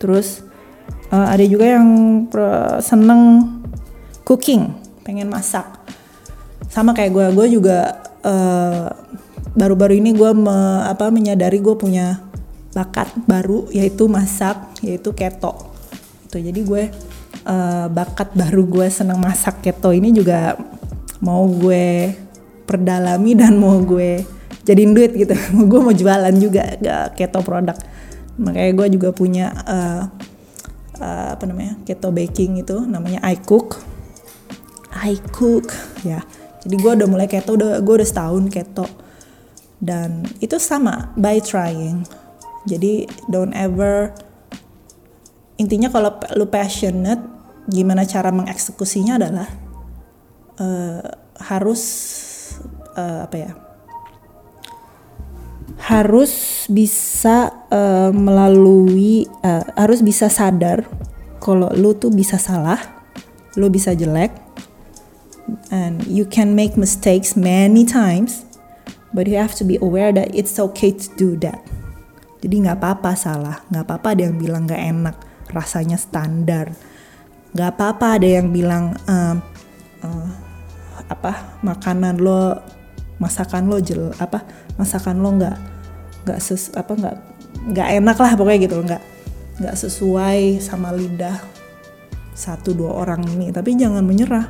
Terus uh, ada juga yang seneng cooking, pengen masak. Sama kayak gue, gue juga uh, baru-baru ini gue me, apa menyadari gue punya bakat baru yaitu masak yaitu keto itu jadi gue uh, bakat baru gue seneng masak keto ini juga mau gue perdalami dan mau gue jadiin duit gitu. [LAUGHS] Gue mau jualan juga gak keto produk. Makanya gue juga punya uh, uh, apa namanya keto baking itu namanya I cook. I cook. Ya jadi gue udah mulai keto udah gue udah setahun keto. Dan itu sama by trying. Jadi don't ever intinya kalau lu passionate gimana cara mengeksekusinya adalah uh, harus uh, apa ya harus bisa uh, melalui uh, harus bisa sadar kalau lu tuh bisa salah lu bisa jelek and you can make mistakes many times but you have to be aware that it's okay to do that jadi nggak apa-apa salah, nggak apa-apa ada yang bilang nggak enak, rasanya standar. Nggak apa-apa ada yang bilang uh, uh, apa makanan lo, masakan lo jel apa masakan lo nggak nggak ses apa nggak nggak enak lah pokoknya gitu nggak nggak sesuai sama lidah satu dua orang ini. Tapi jangan menyerah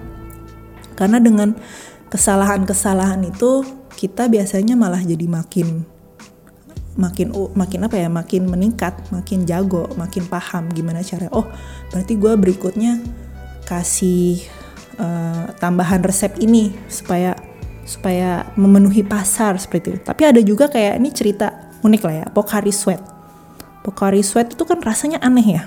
karena dengan kesalahan-kesalahan itu kita biasanya malah jadi makin makin makin apa ya makin meningkat makin jago makin paham gimana cara oh berarti gue berikutnya kasih uh, tambahan resep ini supaya supaya memenuhi pasar seperti itu. Tapi ada juga kayak ini cerita unik lah ya Pocari Sweat. Pocari Sweat itu kan rasanya aneh ya.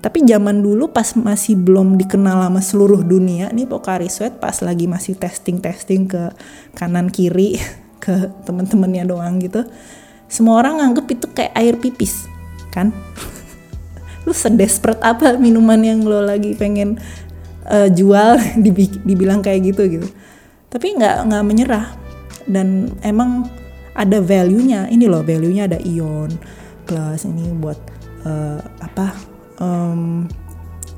Tapi zaman dulu pas masih belum dikenal sama seluruh dunia nih Pocari Sweat pas lagi masih testing testing ke kanan kiri [LAUGHS] ke temen-temennya doang gitu semua orang nganggep itu kayak air pipis kan? [LAUGHS] Lu sedesperate apa minuman yang lo lagi pengen uh, jual [LAUGHS] dibilang kayak gitu gitu. Tapi nggak nggak menyerah. Dan emang ada value-nya. Ini loh value-nya ada ion plus ini buat uh, apa um,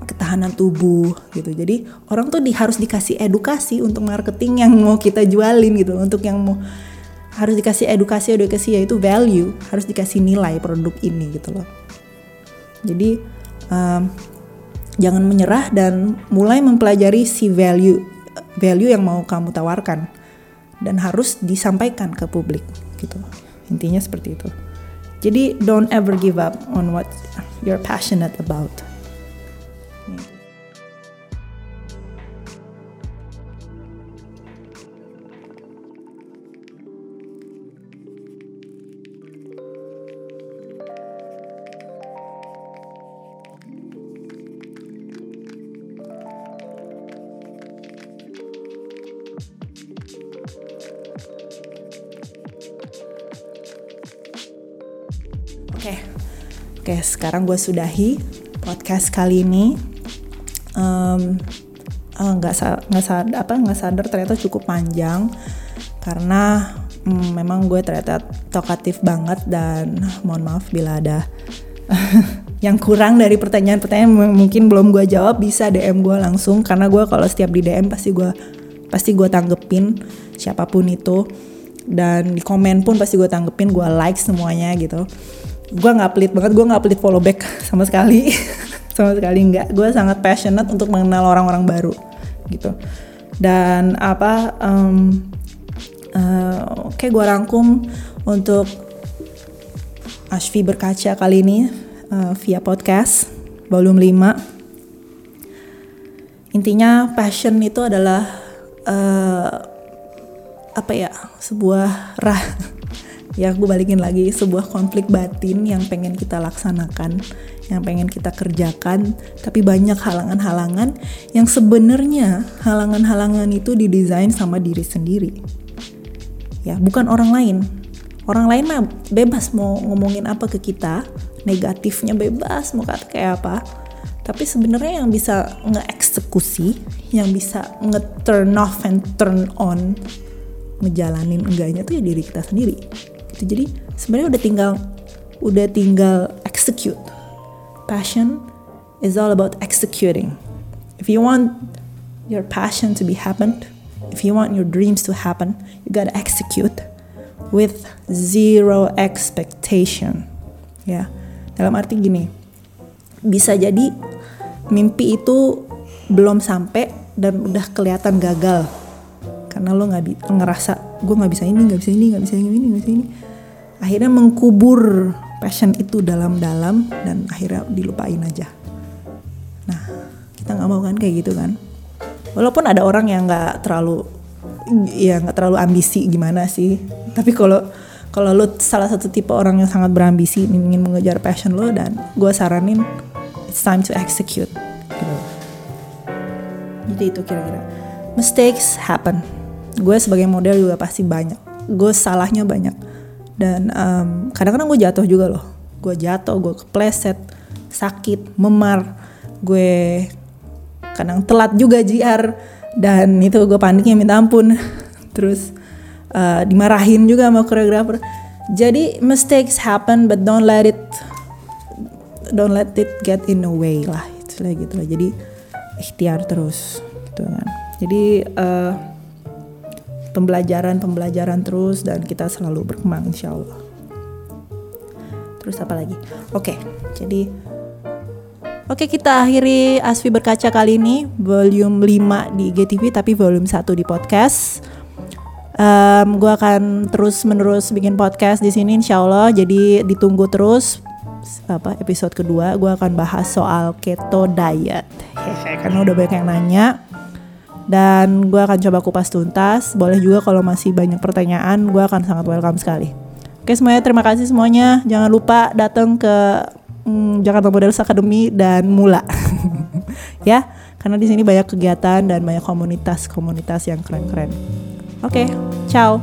ketahanan tubuh gitu. Jadi orang tuh di, harus dikasih edukasi untuk marketing yang mau kita jualin gitu. Untuk yang mau harus dikasih edukasi edukasi yaitu value. Harus dikasih nilai produk ini gitu loh. Jadi um, jangan menyerah dan mulai mempelajari si value value yang mau kamu tawarkan. Dan harus disampaikan ke publik gitu. Intinya seperti itu. Jadi don't ever give up on what you're passionate about Sekarang gue sudahi podcast kali ini. Um, nggak nggak sadar apa nggak sadar ternyata cukup panjang. Karena um, memang gue ternyata tokatif banget dan mohon maaf bila ada [LAUGHS] yang kurang dari pertanyaan-pertanyaan mungkin belum gue jawab bisa DM gue langsung. Karena gue kalau setiap di DM pasti gue pasti gue tanggepin siapa pun itu. Dan di komen pun pasti gue tanggepin gue like semuanya gitu gue nggak pelit banget gue nggak pelit follow back [LAUGHS] sama sekali. [LAUGHS] Sama sekali nggak. Gue sangat passionate untuk mengenal orang-orang baru gitu. Dan apa um, uh, oke okay, gue rangkum untuk Ashfi berkaca kali ini uh, via podcast volume 5 intinya passion itu adalah uh, apa ya sebuah rah [LAUGHS] ya gue balikin lagi sebuah konflik batin yang pengen kita laksanakan yang pengen kita kerjakan tapi banyak halangan-halangan yang sebenarnya halangan-halangan itu didesain sama diri sendiri. Ya bukan orang lain. Orang lain mah bebas mau ngomongin apa ke kita negatifnya bebas mau kata kayak apa. Tapi sebenarnya yang bisa ngeeksekusi yang bisa nge-turn off and turn on ngejalanin enggaknya tuh ya diri kita sendiri gitu. Jadi sebenarnya udah tinggal udah tinggal execute. Passion is all about executing. If you want your passion to be happened if you want your dreams to happen you gotta execute with zero expectation. Ya dalam arti gini bisa jadi mimpi itu belum sampai dan udah kelihatan gagal. Karena lo nggak ngerasa gue nggak bisa ini nggak bisa ini nggak bisa ini nggak bisa ini akhirnya mengkubur passion itu dalam-dalam dan akhirnya dilupain aja. Nah kita nggak mau kan kayak gitu kan? Walaupun ada orang yang nggak terlalu ya nggak terlalu ambisi gimana sih tapi kalau kalau lo salah satu tipe orang yang sangat berambisi ingin mengejar passion lo dan gue saranin it's time to execute gitu. Jadi itu kira-kira. Mistakes happen. Gue sebagai model juga pasti banyak. Gue salahnya banyak dan um, kadang-kadang gue jatuh juga loh. Gue jatuh gue kepleset sakit memar. Gue kadang telat juga JR dan itu gue paniknya minta ampun. [LAUGHS] Terus uh, dimarahin juga sama koreografer. Jadi mistakes happen but don't let it don't let it get in the way lah. Itu gitu lah. Jadi ikhtiar terus gitu kan. Jadi uh, pembelajaran-pembelajaran terus dan kita selalu berkembang insya Allah. Terus apa lagi? Oke, jadi Oke kita akhiri Asfi Berkaca kali ini Volume 5 di GTV tapi volume 1 di podcast um, Gue akan terus menerus bikin podcast di sini insya Allah Jadi ditunggu terus apa episode kedua gue akan bahas soal keto diet [LAUGHS] karena udah banyak yang nanya dan gue akan coba kupas tuntas. Boleh juga kalau masih banyak pertanyaan, gue akan sangat welcome sekali. Oke semuanya, terima kasih semuanya. Jangan lupa datang ke hmm, Jakarta Models Academy dan Mula, [LAUGHS] ya, karena di sini banyak kegiatan dan banyak komunitas-komunitas yang keren-keren. Oke, ciao.